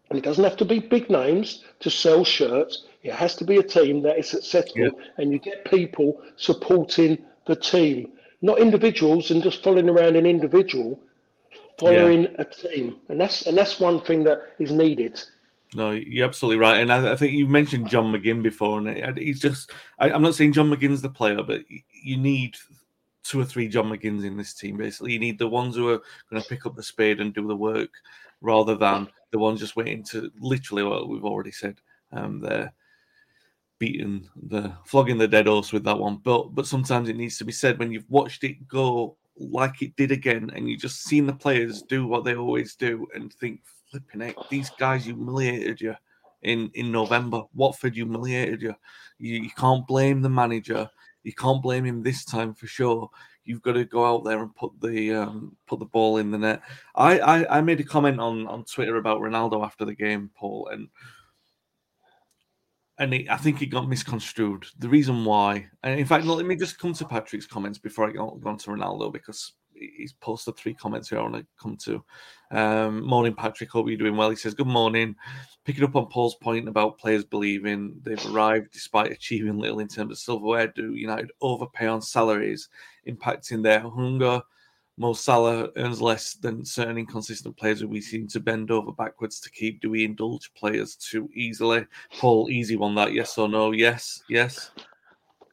And it doesn't have to be big names to sell shirts. It has to be a team that is successful, yeah. and you get people supporting the team, not individuals and just following around an individual, following yeah. a team, and that's and that's one thing that is needed. No, you're absolutely right, and I, I think you mentioned John McGinn before, and he's just. I, I'm not saying John McGinn's the player, but you need two or three John McGinns in this team. Basically, you need the ones who are going to pick up the spade and do the work, rather than the ones just waiting to literally what we've already said. Um, they're beating the flogging the dead horse with that one. But but sometimes it needs to be said when you've watched it go like it did again, and you just seen the players do what they always do, and think, flipping it, these guys humiliated you in in November. Watford humiliated you. You, you can't blame the manager you can't blame him this time for sure. You've got to go out there and put the um, put the ball in the net. I, I, I made a comment on on Twitter about Ronaldo after the game, Paul, and and it, I think it got misconstrued. The reason why, and in fact, let me just come to Patrick's comments before I go, on to Ronaldo because he's posted three comments here I want to come to. Um, morning, Patrick. Hope you're doing well. He says, Good morning. Picking up on Paul's point about players believing they've arrived despite achieving little in terms of silverware, do United overpay on salaries, impacting their hunger? Mo Salah earns less than certain inconsistent players who we seem to bend over backwards to keep. Do we indulge players too easily? Paul, easy one that yes or no? Yes, yes.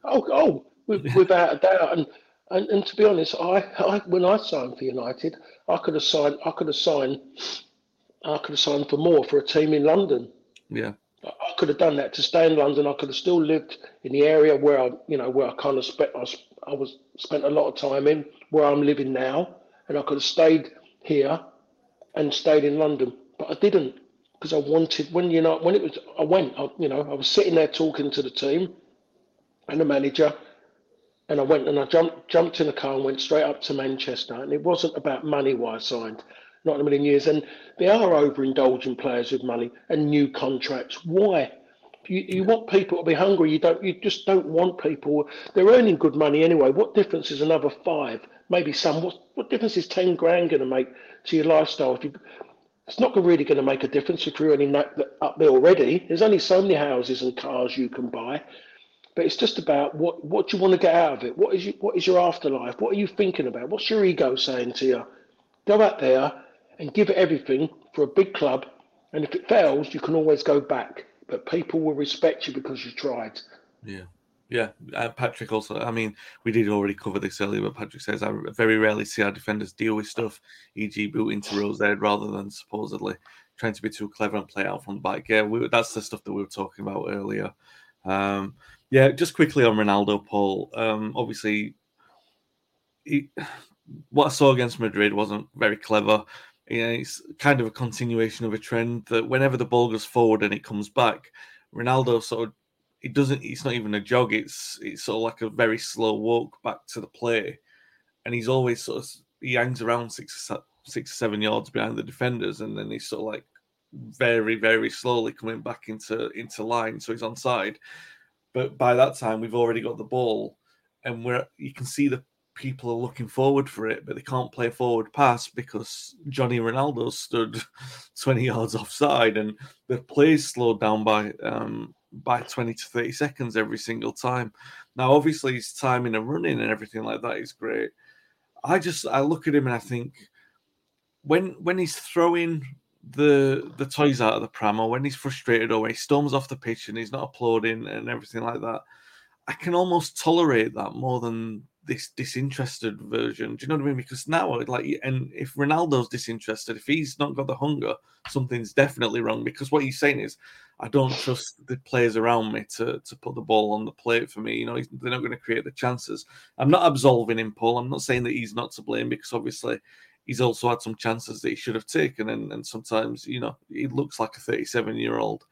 Oh, oh, without a doubt. And and, and to be honest, I, I when I signed for United, I could have signed. I could have signed. I could have signed for more for a team in London. Yeah. I could have done that to stay in London. I could have still lived in the area where I, you know, where I kind of spent. I I was spent a lot of time in where I'm living now, and I could have stayed here and stayed in London, but I didn't because I wanted. When you know, when it was, I went. I, you know, I was sitting there talking to the team and the manager, and I went and I jumped jumped in the car and went straight up to Manchester. And it wasn't about money why I signed, not in a million years. And they are overindulging players with money and new contracts. Why? You, you want people to be hungry. You don't. You just don't want people. They're earning good money anyway. What difference is another five? Maybe some. What, what difference is ten grand going to make to your lifestyle? If you, it's not really going to make a difference if you're earning that, that up there already. There's only so many houses and cars you can buy. But it's just about what what you want to get out of it? What is you, what is your afterlife? What are you thinking about? What's your ego saying to you? Go out there and give it everything for a big club, and if it fails, you can always go back. But people will respect you because you tried. Yeah. Yeah, uh, Patrick also. I mean, we did already cover this earlier, but Patrick says I very rarely see our defenders deal with stuff, e.g., boot into Rose there rather than supposedly trying to be too clever and play out from the back. Yeah, we, that's the stuff that we were talking about earlier. Um, yeah, just quickly on Ronaldo, Paul. Um, obviously, he, what I saw against Madrid wasn't very clever. You know, it's kind of a continuation of a trend that whenever the ball goes forward and it comes back, Ronaldo sort of it doesn't. It's not even a jog. It's it's sort of like a very slow walk back to the play, and he's always sort of he hangs around six six or seven yards behind the defenders, and then he's sort of like very very slowly coming back into into line, so he's on side. But by that time, we've already got the ball, and we're you can see the people are looking forward for it, but they can't play forward pass because Johnny Ronaldo stood 20 yards offside, and the play's slowed down by um, by 20 to 30 seconds every single time. Now, obviously, his timing and running and everything like that is great. I just I look at him and I think when when he's throwing the the toys out of the pram or when he's frustrated or when he storms off the pitch and he's not applauding and everything like that, I can almost tolerate that more than this disinterested version. Do you know what I mean? Because now, like, and if Ronaldo's disinterested, if he's not got the hunger, something's definitely wrong. Because what he's saying is, I don't trust the players around me to to put the ball on the plate for me. You know, they're not going to create the chances. I'm not absolving him, Paul. I'm not saying that he's not to blame because obviously he's also had some chances that he should have taken, and, and sometimes you know he looks like a 37 year old,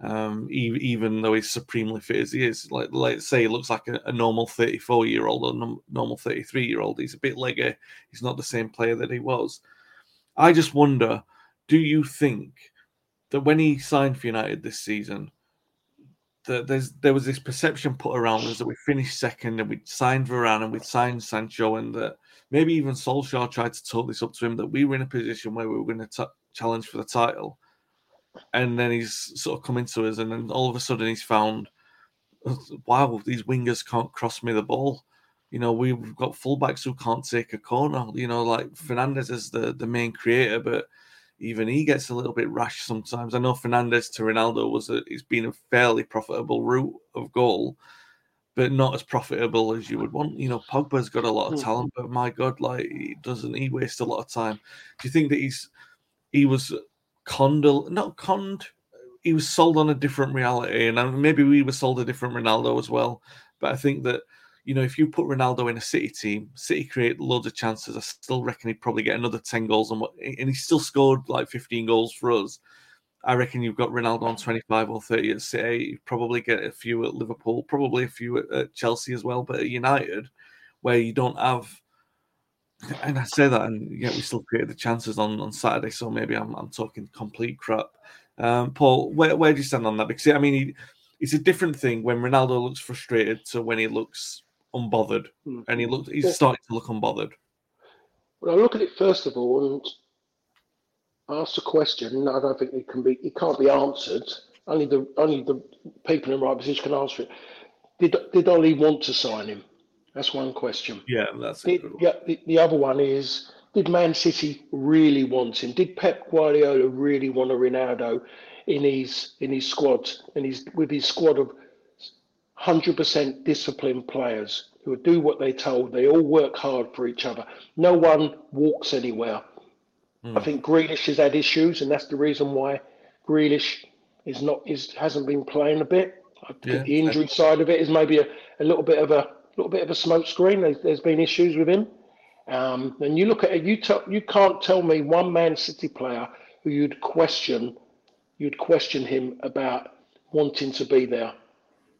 um, even, though he's supremely fit as he is. Like let's say he looks like a, a normal 34 year old or normal 33 year old. He's a bit leggy. He's not the same player that he was. I just wonder, do you think that when he signed for United this season? That there's there was this perception put around us that we finished second and we signed Varane and we signed Sancho and that maybe even Solskjaer tried to talk this up to him that we were in a position where we were going to t- challenge for the title. And then he's sort of come into us, and then all of a sudden he's found, wow, these wingers can't cross me the ball. You know, we've got fullbacks who can't take a corner. You know, like Fernandes is the the main creator, but even he gets a little bit rash sometimes. I know Fernandes to Ronaldo was a, it's been a fairly profitable route of goal, but not as profitable as you would want. You know, Pogba's got a lot of hmm. talent, but my God, like he doesn't he waste a lot of time? Do you think that he's he was conned, not Cond. he was sold on a different reality, and um, maybe we were sold a different Ronaldo as well. But I think that you know, if you put Ronaldo in a City team, City create loads of chances. I still reckon he'd probably get another 10 goals, and, and he still scored like 15 goals for us. I reckon you've got Ronaldo on 25 or 30 at City. You probably get a few at Liverpool, probably a few at, at Chelsea as well, but at United, where you don't have. And I say that, and yet we still created the chances on, on Saturday. So maybe I'm, I'm talking complete crap. Um, Paul, where, where do you stand on that? Because I mean, he, it's a different thing when Ronaldo looks frustrated to when he looks unbothered, mm. and he looked. He's starting to look unbothered. Well, I look at it first of all and ask a question. And I don't think it can be. It can't be answered. Only the only the people in the right position can answer it. Did did Ollie want to sign him? That's one question. Yeah, that's did, yeah. The, the other one is did Man City really want him? Did Pep Guardiola really want a Ronaldo in his in his squad and his with his squad of 100% disciplined players who do what they're told. They all work hard for each other. No one walks anywhere. Mm. I think Grealish has had issues, and that's the reason why Grealish is not is hasn't been playing a bit. I think yeah. the injury side of it is maybe a, a little bit of a little bit of a smoke screen. There's, there's been issues with him. Um, and you look at it, you tell you can't tell me one Man City player who you'd question you'd question him about wanting to be there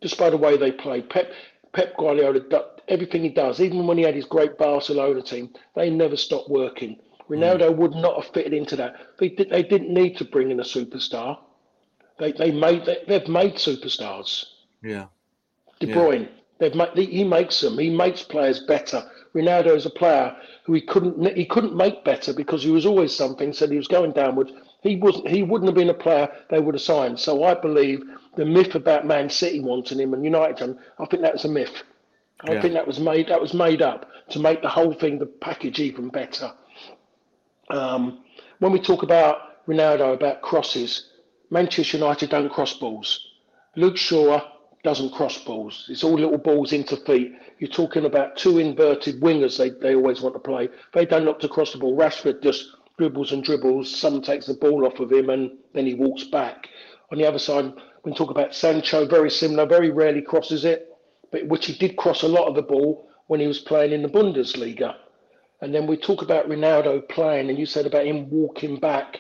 just by the way they play. Pep Pep Guardiola, everything he does, even when he had his great Barcelona team, they never stopped working. Ronaldo mm. would not have fitted into that. They, did, they didn't need to bring in a superstar. They they made they, have made superstars. Yeah. De Bruyne, yeah. They've made, he makes them. He makes players better. Ronaldo is a player who he couldn't he couldn't make better because he was always something. Said he was going downward. He wasn't. He wouldn't have been a player they would have signed. So I believe the myth about Man City wanting him and United, I think that was a myth. I yeah. think that was made that was made up to make the whole thing, the package, even better. Um, when we talk about Ronaldo about crosses, Manchester United don't cross balls. Luke Shaw doesn't cross balls. It's all little balls into feet. You're talking about two inverted wingers. They they always want to play. They don't look to cross the ball. Rashford just dribbles and dribbles. Someone takes the ball off of him and then he walks back. On the other side, when talk about Sancho, very similar, very rarely crosses it, but which he did cross a lot of the ball when he was playing in the Bundesliga. And then we talk about Ronaldo playing, and you said about him walking back.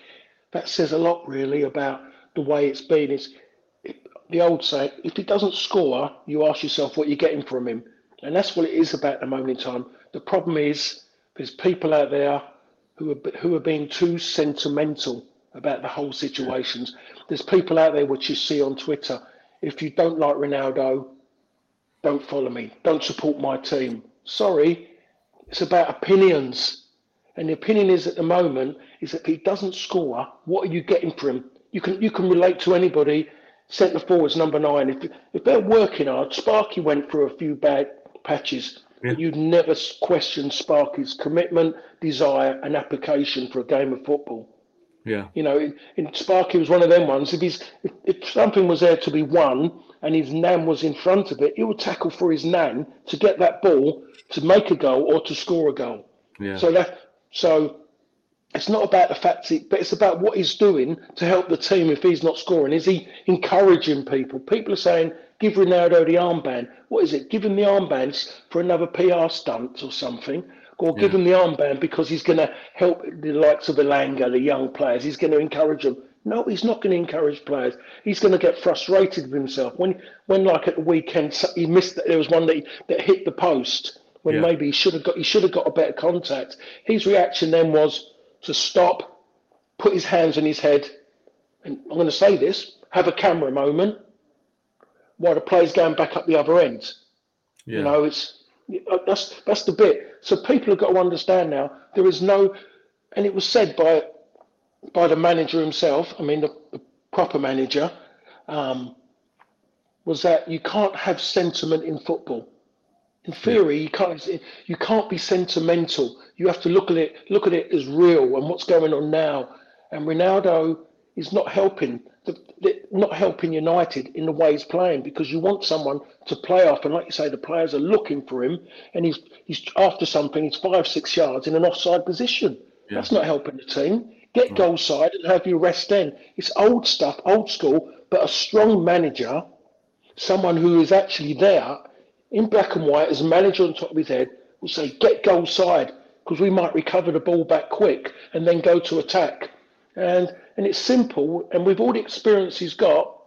That says a lot, really, about the way it's been. It's the old saying: if he doesn't score, you ask yourself what you're getting from him, and that's what it is about at the moment in time. The problem is there's people out there who are who are being too sentimental about the whole situations. There's people out there which you see on Twitter. If you don't like Ronaldo, don't follow me. Don't support my team. Sorry, it's about opinions. And the opinion is at the moment is that if he doesn't score, what are you getting from him? You can you can relate to anybody. Centre forwards number nine. If if they're working hard, Sparky went through a few bad patches. Yeah. You'd never question Sparky's commitment, desire, and application for a game of football. Yeah. You know, in, Sparky was one of them ones. If he's if, if, something was there to be won and his nan was in front of it, he would tackle for his nan to get that ball to make a goal or to score a goal. Yeah. So that so it's not about the facts, but it's about what he's doing to help the team if he's not scoring. Is he encouraging people? People are saying give Ronaldo the armband. What is it? Give him the armbands for another PR stunt or something. Or yeah. give him the armband because he's going to help the likes of Elanga, the young players. He's going to encourage them. No, he's not going to encourage players. He's going to get frustrated with himself. When, when like at the weekend, he missed. That there was one that, he, that hit the post when yeah. maybe he should have got. He should have got a better contact. His reaction then was to stop, put his hands on his head, and I'm going to say this: have a camera moment while the play's going back up the other end. Yeah. You know, it's that's that's the bit. So people have got to understand now there is no, and it was said by by the manager himself. I mean, the, the proper manager, um, was that you can't have sentiment in football. In theory, you can't you can't be sentimental. You have to look at it look at it as real and what's going on now. And Ronaldo is not helping the, the, not helping United in the way he's playing because you want someone to play off. And like you say, the players are looking for him, and he's he's after something. He's five six yards in an offside position. Yeah. That's not helping the team. Get goal side and have you rest in. It's old stuff, old school, but a strong manager, someone who is actually there in black and white as a manager on top of his head, will say, get goal side because we might recover the ball back quick and then go to attack. And and it's simple. And with all the experience he's got,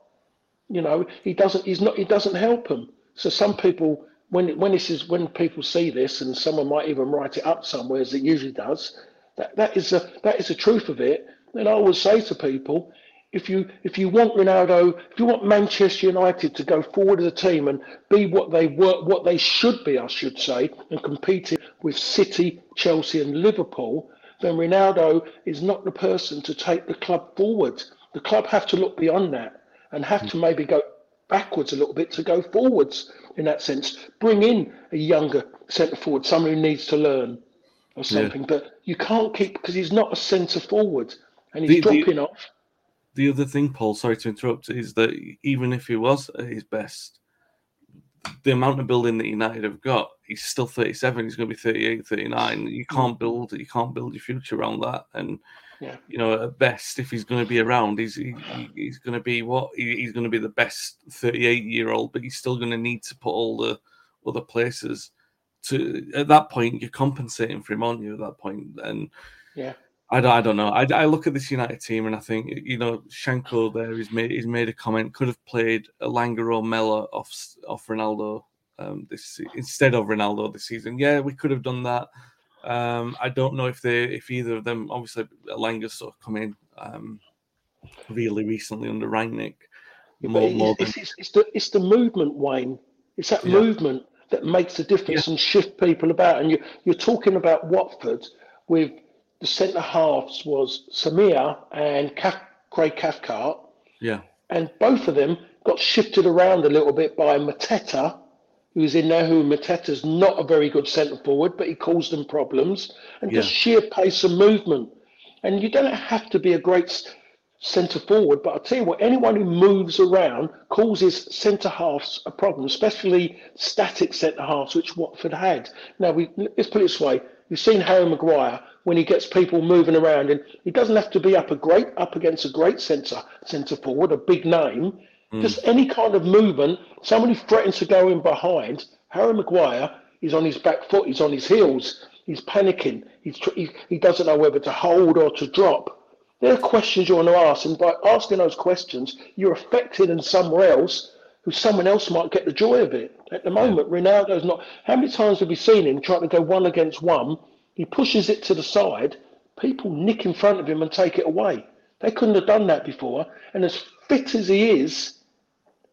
you know, he doesn't. He's not. He doesn't help him. So some people, when when this is when people see this, and someone might even write it up somewhere, as it usually does, that that is a that is the truth of it. And I always say to people, if you if you want Ronaldo, if you want Manchester United to go forward as a team and be what they were, what they should be, I should say, and competing with City, Chelsea, and Liverpool, then Ronaldo is not the person to take the club forward. The club have to look beyond that and have to hmm. maybe go backwards a little bit to go forwards in that sense. Bring in a younger centre forward, someone who needs to learn or something. Yeah. But you can't keep because he's not a centre forward and he's the, dropping the, off. The other thing, Paul, sorry to interrupt, is that even if he was at his best, the amount of building that United have got, he's still 37. He's going to be 38, 39. You hmm. can't build, you can't build your future around that. And yeah. you know, at best, if he's going to be around, he's he, he's going to be what he's going to be the best 38 year old, but he's still going to need to put all the other places. To at that point, you're compensating for him, aren't you? At that point. point, and yeah. I don't, I don't know. I, I look at this United team and I think, you know, Shanko there, he's made, he's made a comment, could have played Elanga or Mela off, off Ronaldo um, this instead of Ronaldo this season. Yeah, we could have done that. Um, I don't know if they, if either of them, obviously Elanga's sort of come in um, really recently under Rangnick. More, it's, more than... it's, it's, the, it's the movement, Wayne. It's that yeah. movement that makes a difference yeah. and shift people about. And you, you're talking about Watford with – the centre halves was Samir and Craig Cathcart. Yeah. And both of them got shifted around a little bit by Mateta, who's in there, who Mateta's not a very good centre forward, but he caused them problems. And yeah. just sheer pace and movement. And you don't have to be a great centre forward, but I'll tell you what, anyone who moves around causes centre halves a problem, especially static centre halves, which Watford had. Now, we let's put it this way You've seen Harry Maguire when he gets people moving around, and he doesn't have to be up a great up against a great centre centre forward, a big name. Mm. Just any kind of movement, somebody threatens to go in behind. Harry Maguire is on his back foot, he's on his heels, he's panicking, he's, he, he doesn't know whether to hold or to drop. There are questions you want to ask, and by asking those questions, you're affecting somewhere else who someone else might get the joy of it. At the moment, yeah. Ronaldo's not. How many times have we seen him trying to go one against one? He pushes it to the side. People nick in front of him and take it away. They couldn't have done that before. And as fit as he is,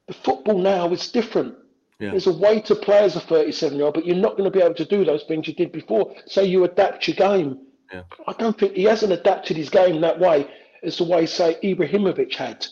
the football now is different. Yeah. There's a way to play as a 37 year old, but you're not going to be able to do those things you did before. So you adapt your game. Yeah. I don't think he hasn't adapted his game that way as the way, say, Ibrahimovic had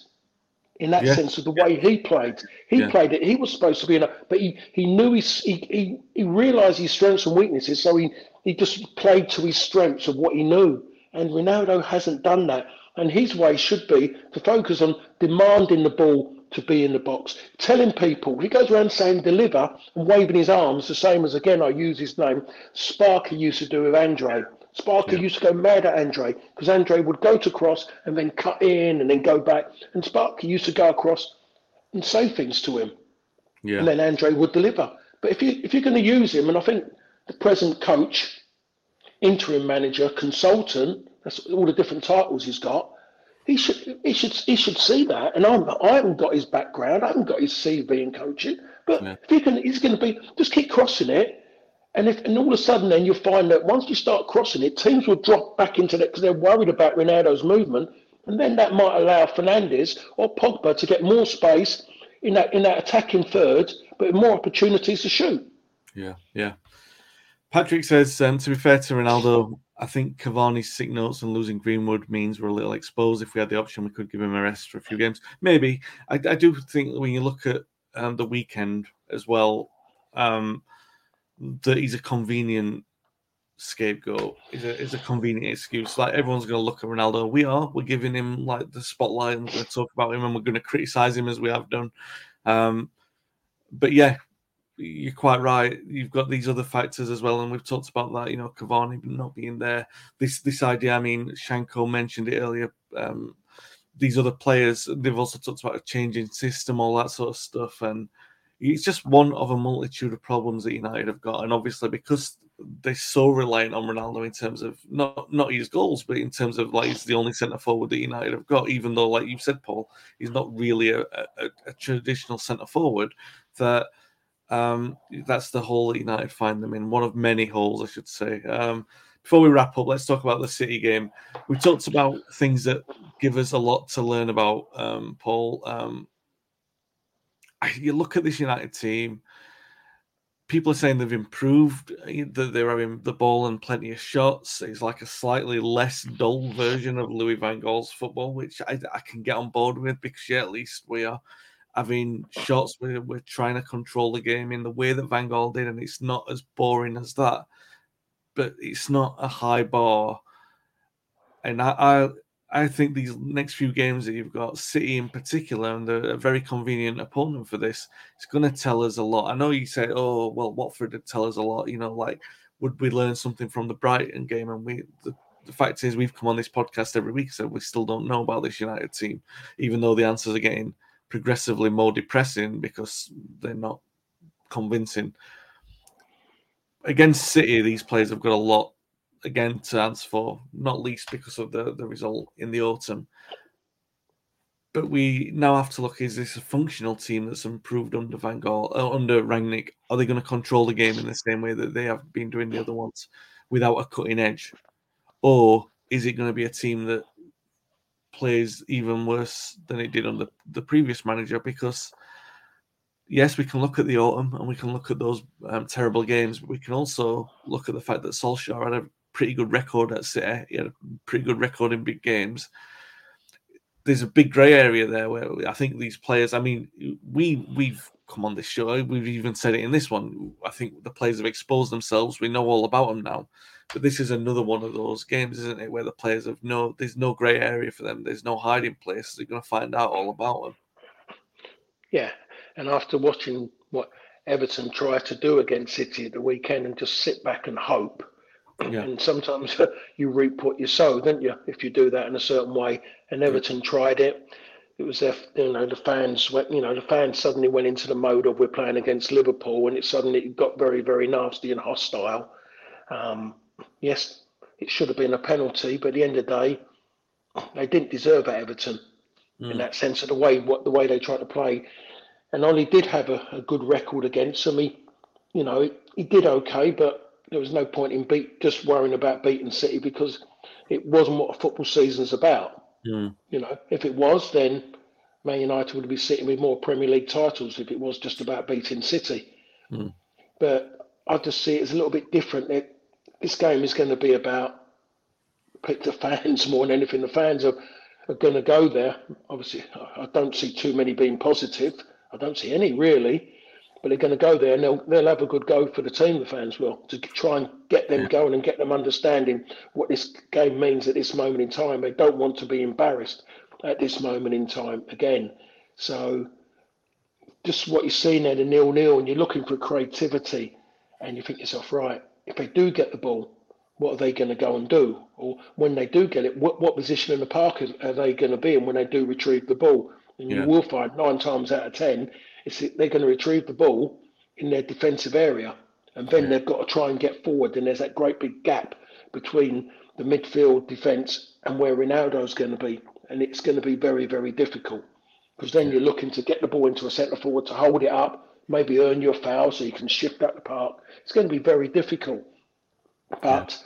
in that yeah. sense of the way he played. He yeah. played it. He was supposed to be in a, but he, he knew his, he, he, he realised his strengths and weaknesses, so he, he just played to his strengths of what he knew. And Ronaldo hasn't done that. And his way should be to focus on demanding the ball to be in the box, telling people, he goes around saying deliver and waving his arms, the same as, again, I use his name, Sparky used to do with Andre. Sparky yeah. used to go mad at Andre because Andre would go to cross and then cut in and then go back. And Sparky used to go across and say things to him. Yeah. And then Andre would deliver. But if you if you're going to use him, and I think the present coach, interim manager, consultant, that's all the different titles he's got. He should he should he should see that. And I'm I haven't got his background, I haven't got his CV in coaching. But yeah. if he can, he's going to be just keep crossing it and if and all of a sudden, then you'll find that once you start crossing it, teams will drop back into that because they're worried about Ronaldo's movement, and then that might allow Fernandes or Pogba to get more space in that in that attacking third, but more opportunities to shoot. Yeah, yeah. Patrick says, um, to be fair to Ronaldo, I think Cavani's sick notes and losing Greenwood means we're a little exposed. If we had the option, we could give him a rest for a few games. Maybe. I, I do think when you look at um, the weekend as well, um, that he's a convenient scapegoat. Is a, is a convenient excuse. Like everyone's going to look at Ronaldo. We are. We're giving him like the spotlight and we're going to talk about him and we're going to criticize him as we have done. Um, but yeah, you're quite right. You've got these other factors as well, and we've talked about that. You know, Cavani not being there. This this idea. I mean, Shanko mentioned it earlier. Um, these other players, they've also talked about a changing system, all that sort of stuff, and it's just one of a multitude of problems that United have got. And obviously, because they're so reliant on Ronaldo in terms of not not his goals, but in terms of like he's the only centre forward that United have got. Even though, like you said, Paul, he's not really a, a, a traditional centre forward. That um, that's the hole that United find them in. One of many holes, I should say. Um, before we wrap up, let's talk about the City game. We talked about things that give us a lot to learn about, um, Paul. Um, you look at this United team. People are saying they've improved. That they're having the ball and plenty of shots. It's like a slightly less dull version of Louis Van Gaal's football, which I, I can get on board with because yeah, at least we are having shots. We're, we're trying to control the game in the way that Van Gaal did, and it's not as boring as that. But it's not a high bar, and I, I I think these next few games that you've got, City in particular, and they're a very convenient opponent for this, it's going to tell us a lot. I know you say, oh, well, Watford did tell us a lot. You know, like, would we learn something from the Brighton game? And we, the, the fact is, we've come on this podcast every week, so we still don't know about this United team, even though the answers are getting progressively more depressing because they're not convincing. Against City, these players have got a lot again to answer for, not least because of the, the result in the autumn. But we now have to look: is this a functional team that's improved under Van Gaal, uh, under Rangnick? Are they going to control the game in the same way that they have been doing the other ones, without a cutting edge, or is it going to be a team that plays even worse than it did under the previous manager because yes, we can look at the autumn and we can look at those um, terrible games, but we can also look at the fact that Solskjaer had a pretty good record at City. He had a pretty good record in big games. There's a big grey area there where I think these players. I mean, we we've come on this show. We've even said it in this one. I think the players have exposed themselves. We know all about them now. But this is another one of those games, isn't it, where the players have no, there's no grey area for them. There's no hiding place. They're going to find out all about them. Yeah, and after watching what Everton tried to do against City at the weekend and just sit back and hope. Yeah. And sometimes you reap what you sow, don't you? If you do that in a certain way. And Everton yeah. tried it. It was their, you know, the fans went, you know, the fans suddenly went into the mode of we're playing against Liverpool, and it suddenly got very, very nasty and hostile. Um, yes, it should have been a penalty, but at the end of the day, they didn't deserve at Everton mm. in that sense of the way what the way they tried to play. And Ollie did have a, a good record against them. He, you know, he, he, did okay, but there was no point in beat just worrying about beating City because it wasn't what a football season's about. Mm. You know, if it was, then Man United would be sitting with more Premier League titles if it was just about beating City. Mm. But I just see it as a little bit different. It, this game is going to be about the fans more than anything. The fans are, are going to go there. Obviously, I don't see too many being positive. I don't see any really, but they're going to go there and they'll they'll have a good go for the team. The fans will to try and get them going and get them understanding what this game means at this moment in time. They don't want to be embarrassed at this moment in time again. So, just what you're seeing there, the nil nil, and you're looking for creativity, and you think yourself, right, if they do get the ball, what are they going to go and do? Or when they do get it, what, what position in the park are, they going to be in when they do retrieve the ball? And yeah. you will find nine times out of ten, it's they're going to retrieve the ball in their defensive area, and then yeah. they've got to try and get forward. And there's that great big gap between the midfield defence and where Ronaldo's going to be, and it's going to be very, very difficult because then yeah. you're looking to get the ball into a centre forward to hold it up, maybe earn your foul so you can shift up the park. It's going to be very difficult. But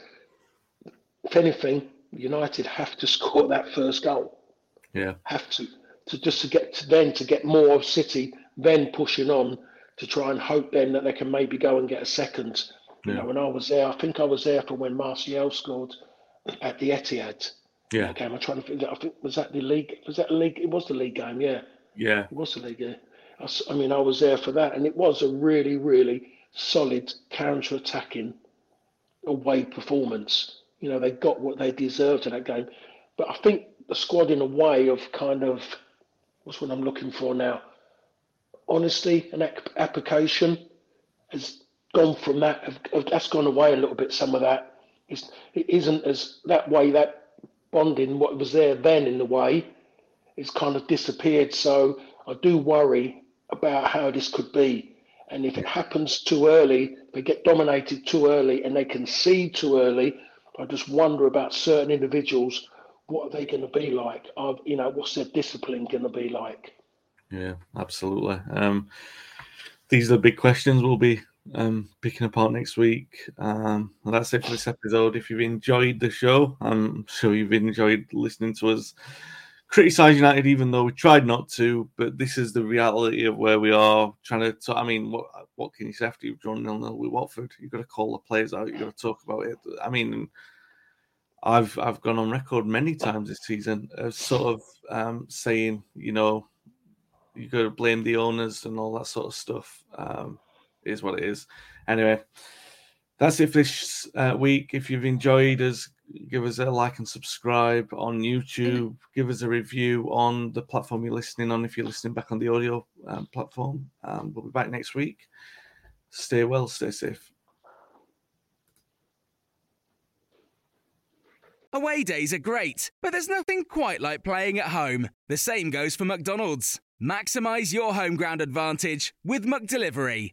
yeah. if anything, United have to score that first goal. Yeah, have to to just to get to then to get more of City, then pushing on to try and hope then that they can maybe go and get a second. You know, when I was there, I think I was there for when Martial scored at the Etihad. Yeah. game. I'm trying to think. I think was that the league. Was that the league? It was the league game. Yeah, Yeah. it was the league. Yeah. I, I mean, I was there for that, and it was a really, really solid counter-attacking away performance. You know, they got what they deserved in that game. But I think the squad, in a way, of kind of what's what I'm looking for now, honesty and ap- application, has gone from that. That's gone away a little bit. Some of that. It's, it isn't as that way. That bonding, what was there then in the way, it's kind of disappeared. So I do worry about how this could be. And if it happens too early, they get dominated too early and they concede too early, I just wonder about certain individuals. What are they going to be like? Are, you know, what's their discipline going to be like? Yeah, absolutely. Um, these are the big questions we'll be um, picking apart next week. Um, and that's it for this episode. If you've enjoyed the show, I'm sure you've enjoyed listening to us criticize United, even though we tried not to. But this is the reality of where we are. Trying to, talk, I mean, what what can you say after you've drawn nil nil with Watford? You've got to call the players out. You've got to talk about it. I mean, I've I've gone on record many times this season as sort of um, saying, you know, you got to blame the owners and all that sort of stuff. Um, is what it is. Anyway, that's it for this uh, week. If you've enjoyed us, give us a like and subscribe on YouTube. Give us a review on the platform you're listening on. If you're listening back on the audio um, platform, um, we'll be back next week. Stay well, stay safe. Away days are great, but there's nothing quite like playing at home. The same goes for McDonald's. Maximize your home ground advantage with McDelivery.